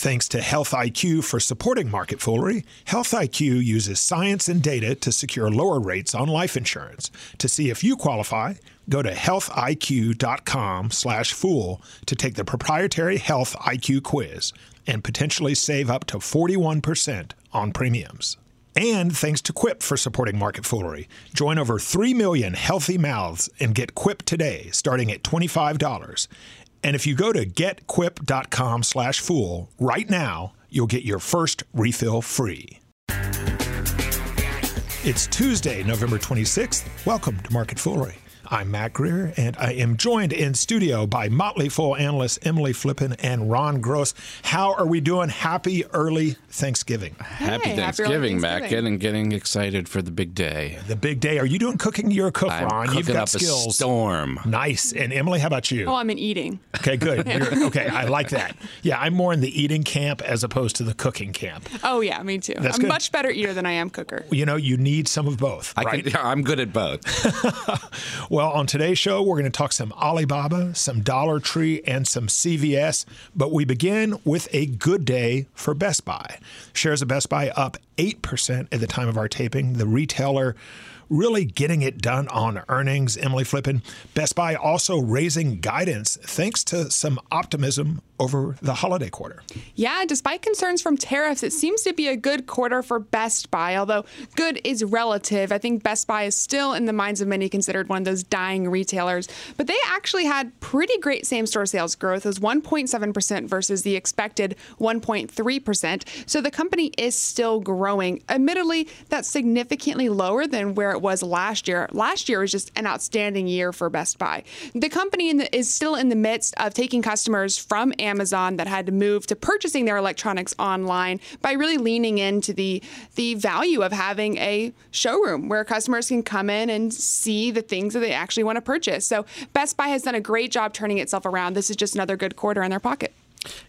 Thanks to Health IQ for supporting Market Foolery, Health IQ uses science and data to secure lower rates on life insurance. To see if you qualify, go to healthiq.com/fool to take the proprietary Health IQ quiz and potentially save up to 41% on premiums. And thanks to Quip for supporting Market Foolery. Join over 3 million healthy mouths and get Quip today, starting at $25. And if you go to getquip.com slash fool right now, you'll get your first refill free. It's Tuesday, November 26th. Welcome to Market Foolery. I'm Mac Greer, and I am joined in studio by Motley Fool analysts Emily Flippen and Ron Gross. How are we doing? Happy early Thanksgiving. Happy Hey, happy Thanksgiving, early Mac. Thanksgiving. Getting getting excited for the big day. The big day. Are you doing cooking? You're a cook, I'm Ron. cooking You've got up a skills. storm. Nice. And Emily, how about you? Oh, I'm in eating. Okay, good. You're- okay, I like that. Yeah, I'm more in the eating camp as opposed to the cooking camp. Oh yeah, me too. That's I'm good. much better eater than I am cooker. You know, you need some of both, I right? can, I'm good at both. Well, on today's show, we're going to talk some Alibaba, some Dollar Tree, and some CVS. But we begin with a good day for Best Buy. Shares of Best Buy up 8% at the time of our taping. The retailer really getting it done on earnings. Emily Flippen. Best Buy also raising guidance thanks to some optimism over the holiday quarter. Yeah, despite concerns from tariffs, it seems to be a good quarter for Best Buy. Although good is relative, I think Best Buy is still in the minds of many considered one of those dying retailers. But they actually had pretty great same-store sales growth. as 1.7% versus the expected 1.3%. So the company is still growing. Admittedly, that's significantly lower than where it was last year. Last year was just an outstanding year for Best Buy. The company is still in the midst of taking customers from Amazon that had to move to purchasing their electronics online by really leaning into the the value of having a showroom where customers can come in and see the things that they actually want to purchase. So Best Buy has done a great job turning itself around. This is just another good quarter in their pocket.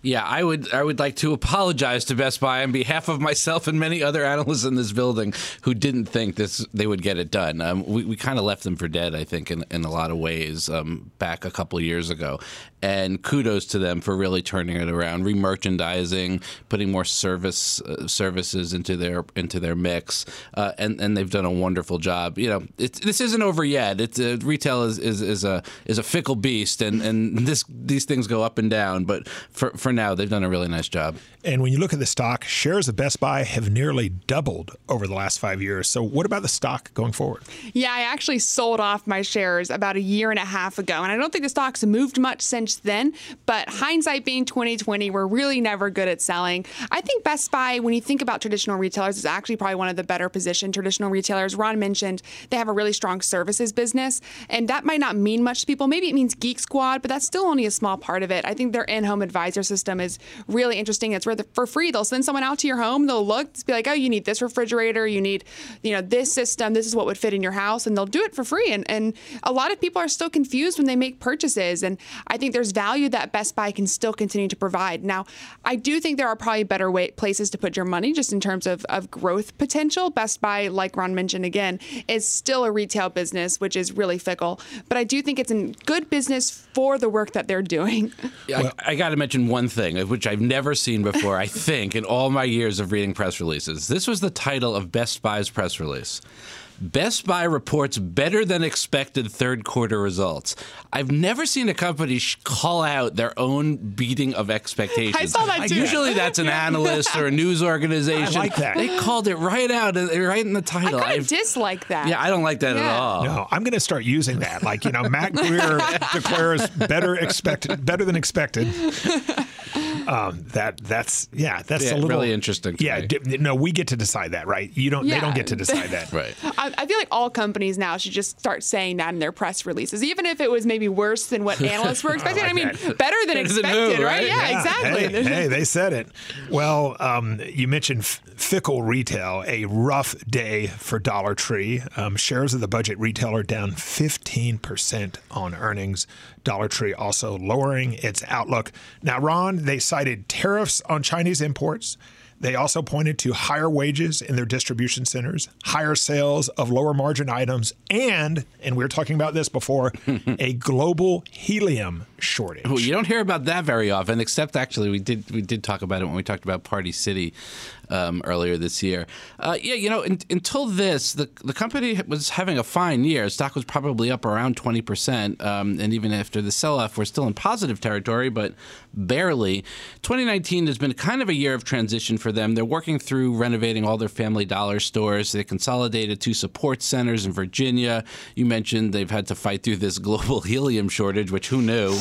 Yeah, I would I would like to apologize to Best Buy on behalf of myself and many other analysts in this building who didn't think this they would get it done. Um, we we kind of left them for dead, I think, in, in a lot of ways um, back a couple years ago. And kudos to them for really turning it around, remerchandising, putting more service uh, services into their into their mix, uh, and and they've done a wonderful job. You know, this isn't over yet. It's uh, retail is, is, is a is a fickle beast, and, and this these things go up and down. But for for now, they've done a really nice job. And when you look at the stock, shares of Best Buy have nearly doubled over the last five years. So, what about the stock going forward? Yeah, I actually sold off my shares about a year and a half ago, and I don't think the stocks moved much since then. But hindsight being 2020, we're really never good at selling. I think Best Buy, when you think about traditional retailers, is actually probably one of the better positioned traditional retailers. Ron mentioned they have a really strong services business, and that might not mean much to people. Maybe it means Geek Squad, but that's still only a small part of it. I think their in-home advisor system is really interesting. It's where the, for free they'll send someone out to your home, they'll look, be like, oh, you need this refrigerator, you need, you know, this system, this is what would fit in your house, and they'll do it for free. And and a lot of people are still confused when they make purchases, and I think there's value that Best Buy can still continue to provide. Now, I do think there are probably better way, places to put your money just in terms of, of growth potential. Best Buy, like Ron mentioned again, is still a retail business, which is really fickle. But I do think it's a good business for the work that they're doing. I, I got to mention one thing, which I've never seen before, I think, in all my years of reading press releases. This was the title of Best Buy's press release. Best Buy reports better than expected third quarter results. I've never seen a company sh- call out their own beating of expectations. I saw that too. Usually that's an analyst or a news organization. I like that. They called it right out, right in the title. I've- dislike that. yeah, I don't like that at all. No, I'm going to start using that. Like, you know, Mac Greer declares better expected, better than expected. Um, that that's yeah, that's Yeah, a little really interesting to Yeah, me. di- no, we get to decide that, right? You don't. They don't get to decide that. Right. I, I feel like all companies now should just start saying that in their press releases, even if it was maybe worse than what analysts were expecting. I, like mean, that. better than Better expected, who, right? right? Yeah, Yeah, exactly. Hey, hey, they said it. Well, um, you mentioned f- fickle retail, a rough day for Dollar Tree. Um, shares of the budget retailer down 15% on earnings. Dollar Tree also lowering its outlook. Now, Ron, they cited tariffs on Chinese imports. They also pointed to higher wages in their distribution centers, higher sales of lower margin items, and, and we were talking about this before, a global helium shortage. Well, you don't hear about that very often, except actually we did we did talk about it when we talked about Party City um, earlier this year. Uh, yeah, you know, in, until this, the the company was having a fine year. Stock was probably up around twenty percent, um, and even after the sell-off, we're still in positive territory, but barely. 2019 has been kind of a year of transition for them. They're working through renovating all their Family Dollar stores. They consolidated two support centers in Virginia. You mentioned they've had to fight through this global helium shortage, which who knew?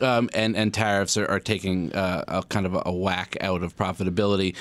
Um, and and tariffs are, are taking uh, a kind of a whack out of profitability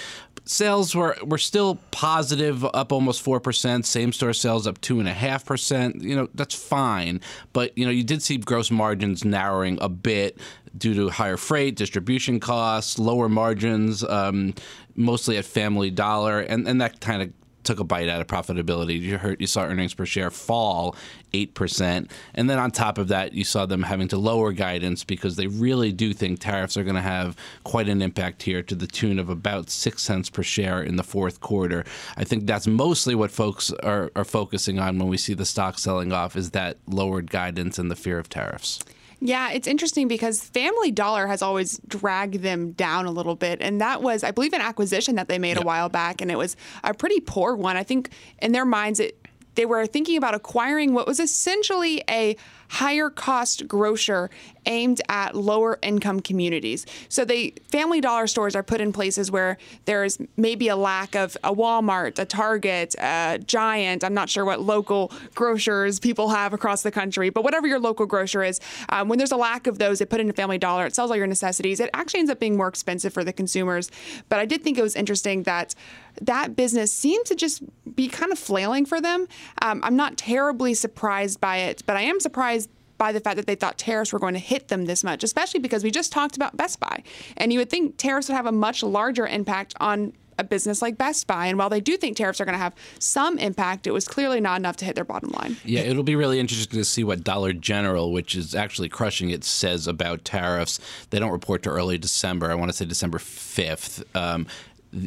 sales were were still positive, up almost four percent. Same store sales up two and a half percent. You know that's fine, but you know you did see gross margins narrowing a bit due to higher freight, distribution costs, lower margins, um, mostly at Family Dollar, and and that kind of took a bite out of profitability. You heard you saw earnings per share fall 8%. And then on top of that, you saw them having to lower guidance because they really do think tariffs are going to have quite an impact here to the tune of about 6 cents per share in the fourth quarter. I think that's mostly what folks are, are focusing on when we see the stock selling off is that lowered guidance and the fear of tariffs. Yeah, it's interesting because Family Dollar has always dragged them down a little bit. And that was, I believe, an acquisition that they made yep. a while back. And it was a pretty poor one. I think in their minds, it, they were thinking about acquiring what was essentially a higher cost grocer aimed at lower income communities. So they family dollar stores are put in places where there's maybe a lack of a Walmart, a Target, a Giant. I'm not sure what local grocers people have across the country, but whatever your local grocer is, um, when there's a lack of those, they put in a family dollar. It sells all your necessities. It actually ends up being more expensive for the consumers. But I did think it was interesting that that business seemed to just be kind of flailing for them. Um, I'm not terribly surprised by it, but I am surprised by the fact that they thought tariffs were going to hit them this much, especially because we just talked about Best Buy. And you would think tariffs would have a much larger impact on a business like Best Buy. And while they do think tariffs are going to have some impact, it was clearly not enough to hit their bottom line. Yeah, it'll be really interesting to see what Dollar General, which is actually crushing it, says about tariffs. They don't report to early December. I want to say December 5th. Um,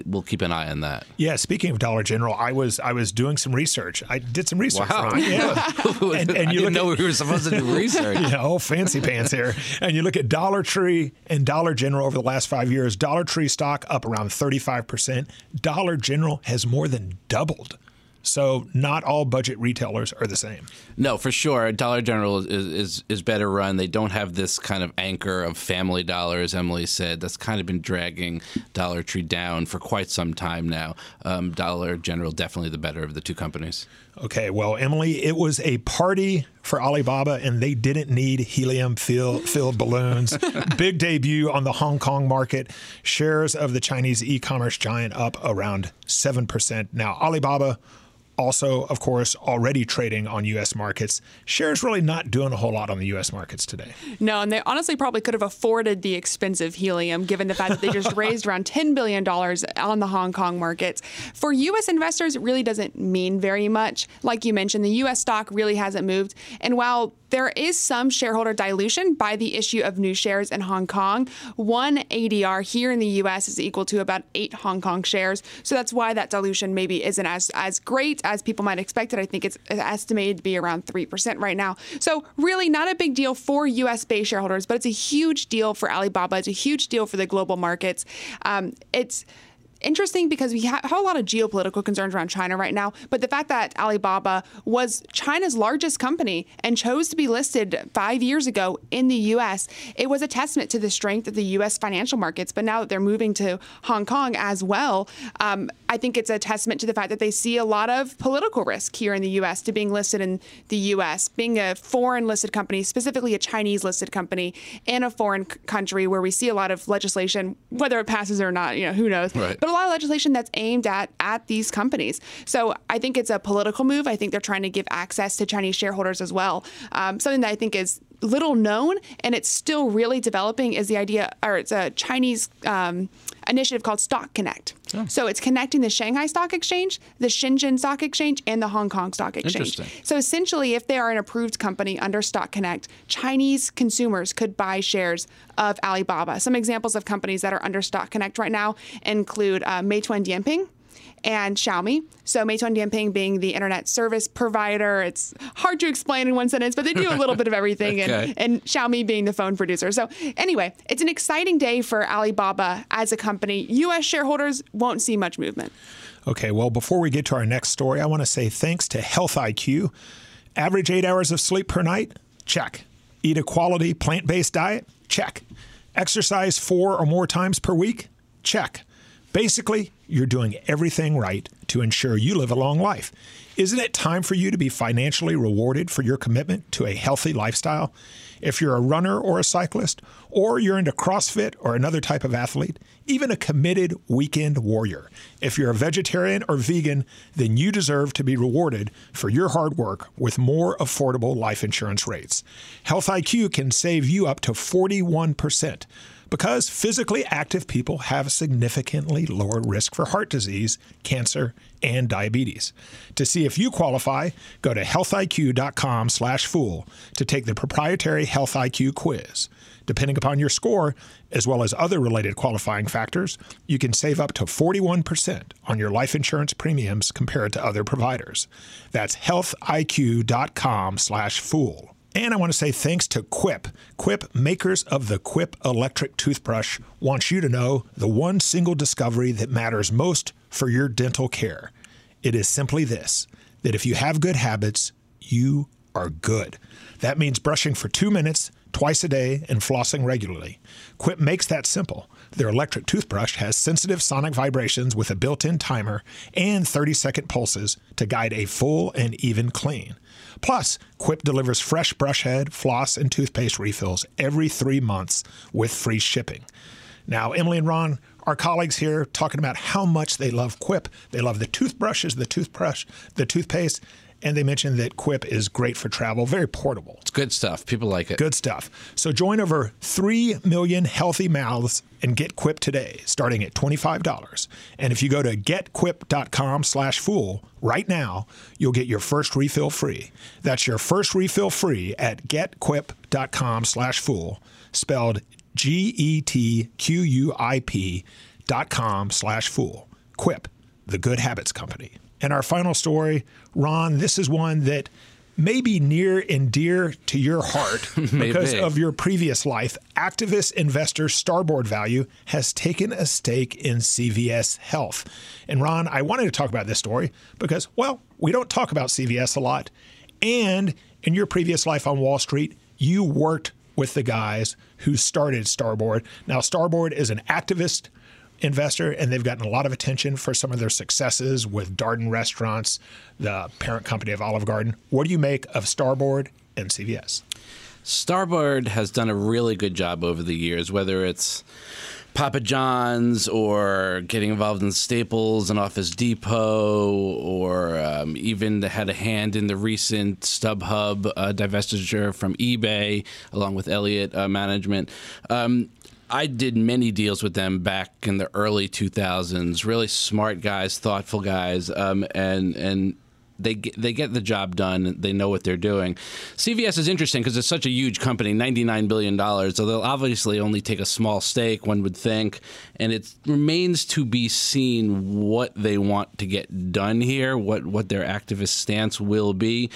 we'll keep an eye on that. Yeah. Speaking of Dollar General, I was I was doing some research. I did some research. Wow. Yeah. and, and you didn't know at, we were supposed to do research. yeah. Oh, fancy pants here. And you look at Dollar Tree and Dollar General over the last five years. Dollar Tree stock up around thirty five percent. Dollar General has more than doubled. So not all budget retailers are the same. No, for sure. Dollar General is, is, is better run. They don't have this kind of anchor of Family Dollar, as Emily said. That's kind of been dragging Dollar Tree down for quite some time now. Um, Dollar General definitely the better of the two companies. Okay, well, Emily, it was a party for Alibaba, and they didn't need helium filled balloons. Big debut on the Hong Kong market. Shares of the Chinese e commerce giant up around 7%. Now, Alibaba also, of course, already trading on U.S. markets. Shares really not doing a whole lot on the U.S. markets today. No, and they honestly probably could have afforded the expensive helium given the fact that they just raised around $10 billion on the Hong Kong markets. For U.S. investors, it really doesn't mean very much. Like you mentioned, the U.S. stock really hasn't moved. And while there is some shareholder dilution by the issue of new shares in Hong Kong. One ADR here in the US is equal to about eight Hong Kong shares. So that's why that dilution maybe isn't as, as great as people might expect it. I think it's estimated to be around 3% right now. So, really, not a big deal for US based shareholders, but it's a huge deal for Alibaba. It's a huge deal for the global markets. Um, it's interesting because we have a lot of geopolitical concerns around China right now. But the fact that Alibaba was China's largest company and chose to be listed five years ago in the U.S., it was a testament to the strength of the U.S. financial markets. But now that they're moving to Hong Kong as well, um, I think it's a testament to the fact that they see a lot of political risk here in the U.S. to being listed in the U.S., being a foreign listed company, specifically a Chinese listed company in a foreign c- country where we see a lot of legislation, whether it passes or not, you know, who knows. Right. But lot of legislation that's aimed at at these companies. So I think it's a political move. I think they're trying to give access to Chinese shareholders as well. Um, something that I think is little known and it's still really developing is the idea, or it's a Chinese um, initiative called Stock Connect. Oh. So it's connecting the Shanghai Stock Exchange, the Shenzhen Stock Exchange, and the Hong Kong Stock Exchange. So essentially, if they are an approved company under Stock Connect, Chinese consumers could buy shares of Alibaba. Some examples of companies that are under Stock Connect right now include uh, Meituan Dianping, and Xiaomi. So Meituan Dianping being the internet service provider. It's hard to explain in one sentence, but they do a little bit of everything. okay. and, and Xiaomi being the phone producer. So anyway, it's an exciting day for Alibaba as a company. U.S. shareholders won't see much movement. Okay, well, before we get to our next story, I want to say thanks to Health IQ. Average eight hours of sleep per night? Check. Eat a quality plant based diet? Check. Exercise four or more times per week? Check. Basically, you're doing everything right to ensure you live a long life. Isn't it time for you to be financially rewarded for your commitment to a healthy lifestyle? If you're a runner or a cyclist, or you're into CrossFit or another type of athlete, even a committed weekend warrior, if you're a vegetarian or vegan, then you deserve to be rewarded for your hard work with more affordable life insurance rates. Health IQ can save you up to 41% because physically active people have a significantly lower risk for heart disease, cancer, and diabetes. To see if you qualify, go to healthiq.com/fool to take the proprietary Health IQ quiz. Depending upon your score, as well as other related qualifying factors, you can save up to 41% on your life insurance premiums compared to other providers. That's healthiq.com/fool. And I want to say thanks to Quip. Quip, makers of the Quip electric toothbrush, wants you to know the one single discovery that matters most for your dental care. It is simply this that if you have good habits, you are good. That means brushing for two minutes twice a day and flossing regularly. Quip makes that simple. Their electric toothbrush has sensitive sonic vibrations with a built in timer and 30 second pulses to guide a full and even clean. Plus, Quip delivers fresh brush head, floss, and toothpaste refills every three months with free shipping. Now, Emily and Ron, our colleagues here, talking about how much they love Quip. They love the toothbrushes, the toothbrush, the toothpaste, and they mentioned that Quip is great for travel, very portable. It's good stuff. People like it. Good stuff. So join over 3 million healthy mouths and get Quip today, starting at $25. And if you go to getquip.com slash fool right now, you'll get your first refill free. That's your first refill free at getquip.com slash fool, spelled G-E-T-Q-U-I-P dot com slash fool. Quip, the good habits company. And our final story, Ron, this is one that may be near and dear to your heart because of your previous life. Activist investor Starboard Value has taken a stake in CVS Health. And Ron, I wanted to talk about this story because, well, we don't talk about CVS a lot. And in your previous life on Wall Street, you worked with the guys who started Starboard. Now, Starboard is an activist investor, and they've gotten a lot of attention for some of their successes with Darden Restaurants, the parent company of Olive Garden. What do you make of Starboard and CVS? Starboard has done a really good job over the years, whether it's Papa John's or getting involved in Staples and Office Depot, or um, even had a hand in the recent StubHub uh, divestiture from eBay, along with Elliott uh, Management. Um, I did many deals with them back in the early 2000s. Really smart guys, thoughtful guys, um, and and they get, they get the job done. They know what they're doing. CVS is interesting because it's such a huge company, ninety nine billion dollars. So they'll obviously only take a small stake, one would think, and it remains to be seen what they want to get done here, what what their activist stance will be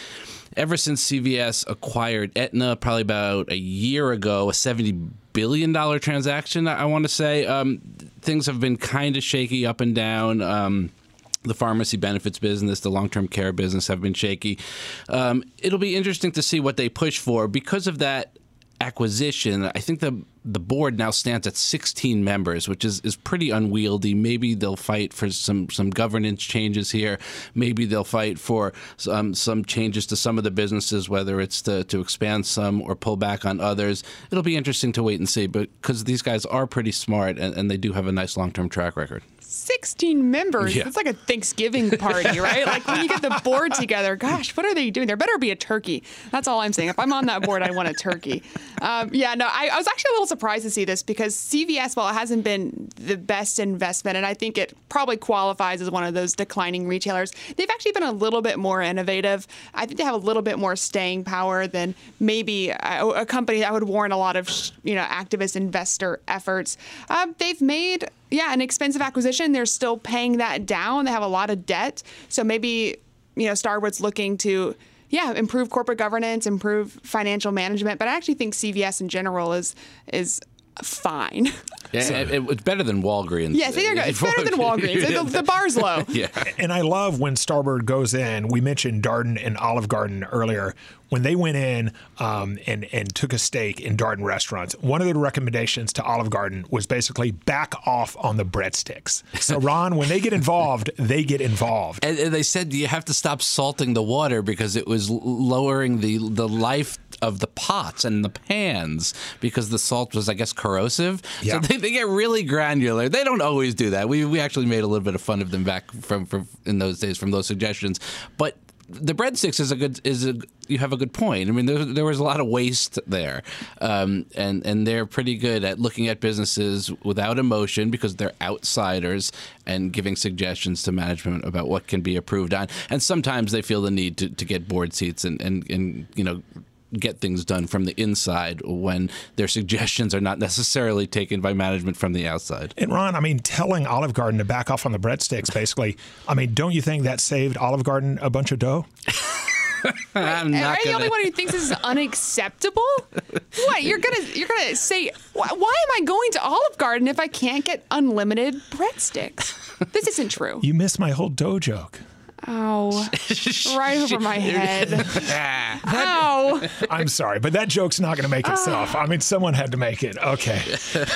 ever since CVS acquired Aetna, probably about a year ago, a seventy billion dollar transaction. I want to say um, things have been kind of shaky up and down. Um, the pharmacy benefits business, the long term care business have been shaky. Um, it'll be interesting to see what they push for because of that acquisition. I think the the board now stands at 16 members, which is, is pretty unwieldy. Maybe they'll fight for some, some governance changes here. Maybe they'll fight for some, some changes to some of the businesses, whether it's to, to expand some or pull back on others. It'll be interesting to wait and see, because these guys are pretty smart and, and they do have a nice long term track record. 16 members. Yeah. It's like a Thanksgiving party, right? like when you get the board together, gosh, what are they doing? There better be a turkey. That's all I'm saying. If I'm on that board, I want a turkey. Um, yeah, no, I, I was actually a little surprised to see this because CVS, while it hasn't been the best investment, and I think it probably qualifies as one of those declining retailers, they've actually been a little bit more innovative. I think they have a little bit more staying power than maybe a, a company that would warrant a lot of, you know, activist investor efforts. Um, they've made yeah, an expensive acquisition. They're still paying that down. They have a lot of debt. So maybe, you know, Starboard's looking to, yeah, improve corporate governance, improve financial management. But I actually think CVS in general is is fine. Yeah, it, it- it's better than Walgreens. yes, there you go. It's better than Walgreens. The, the bar's low. yeah. And I love when Starboard goes in. We mentioned Darden and Olive Garden earlier. When they went in um, and and took a stake in Darden restaurants, one of the recommendations to Olive Garden was basically back off on the breadsticks. So Ron, when they get involved, they get involved. And, and they said you have to stop salting the water because it was lowering the the life of the pots and the pans because the salt was, I guess, corrosive. Yeah. So they, they get really granular. They don't always do that. We we actually made a little bit of fun of them back from, from in those days from those suggestions, but. The breadsticks is a good is a you have a good point. I mean, there, there was a lot of waste there, um, and and they're pretty good at looking at businesses without emotion because they're outsiders and giving suggestions to management about what can be approved on. And sometimes they feel the need to, to get board seats and, and, and you know get things done from the inside when their suggestions are not necessarily taken by management from the outside. And Ron, I mean, telling Olive Garden to back off on the breadsticks, basically. I mean, don't you think that saved Olive Garden a bunch of dough? I'm Am not I the gonna. only one who thinks this is unacceptable? what you're gonna you're gonna say? Why, why am I going to Olive Garden if I can't get unlimited breadsticks? This isn't true. You missed my whole dough joke. Oh, right over my head. Ow. I'm sorry, but that joke's not going to make itself. I mean, someone had to make it. Okay.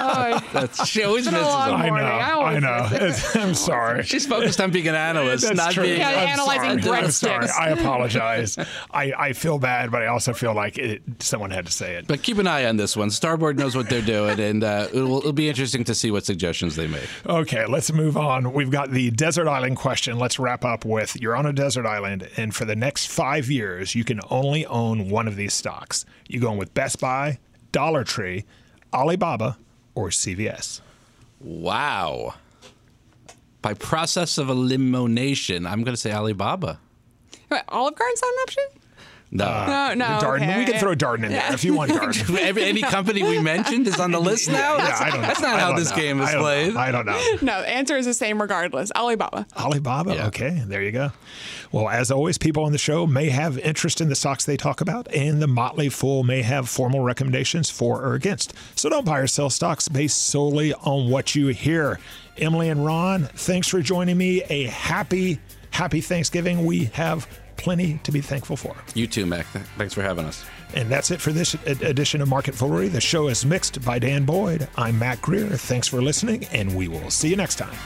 Oh, she always been a misses long them. I know. morning. I I always know. It's- I'm sorry. She's focused on being an analyst, That's not true. being. Yeah, I'm analyzing sorry. I'm sorry. I apologize. I, I feel bad, but I also feel like it, someone had to say it. But keep an eye on this one. Starboard knows what they're doing, and uh, it will, it'll be interesting to see what suggestions they make. Okay, let's move on. We've got the desert island question. Let's wrap up with you're on a desert island, and for the next five years, you can only own one of these stocks. You going with Best Buy, Dollar Tree, Alibaba, or CVS? Wow. By process of elimination, I'm going to say Alibaba. Wait, Olive Garden's not an option? Uh, no. No, no. Darden. okay, we can okay. throw Darden in there if you want Darden. Every, any company we mentioned is on the list now. Yeah, I don't know. that's not I how this know. game is I played. Know. I don't know. No, the answer is the same regardless. Alibaba. Alibaba. Yeah. Okay, there you go. Well, as always, people on the show may have interest in the stocks they talk about, and the Motley Fool may have formal recommendations for or against. So don't buy or sell stocks based solely on what you hear. Emily and Ron, thanks for joining me. A happy, happy Thanksgiving. We have plenty to be thankful for. You too, Mac. Thanks for having us. And that's it for this ed- edition of Market Foolery. The show is mixed by Dan Boyd. I'm Mac Greer. Thanks for listening, and we will see you next time.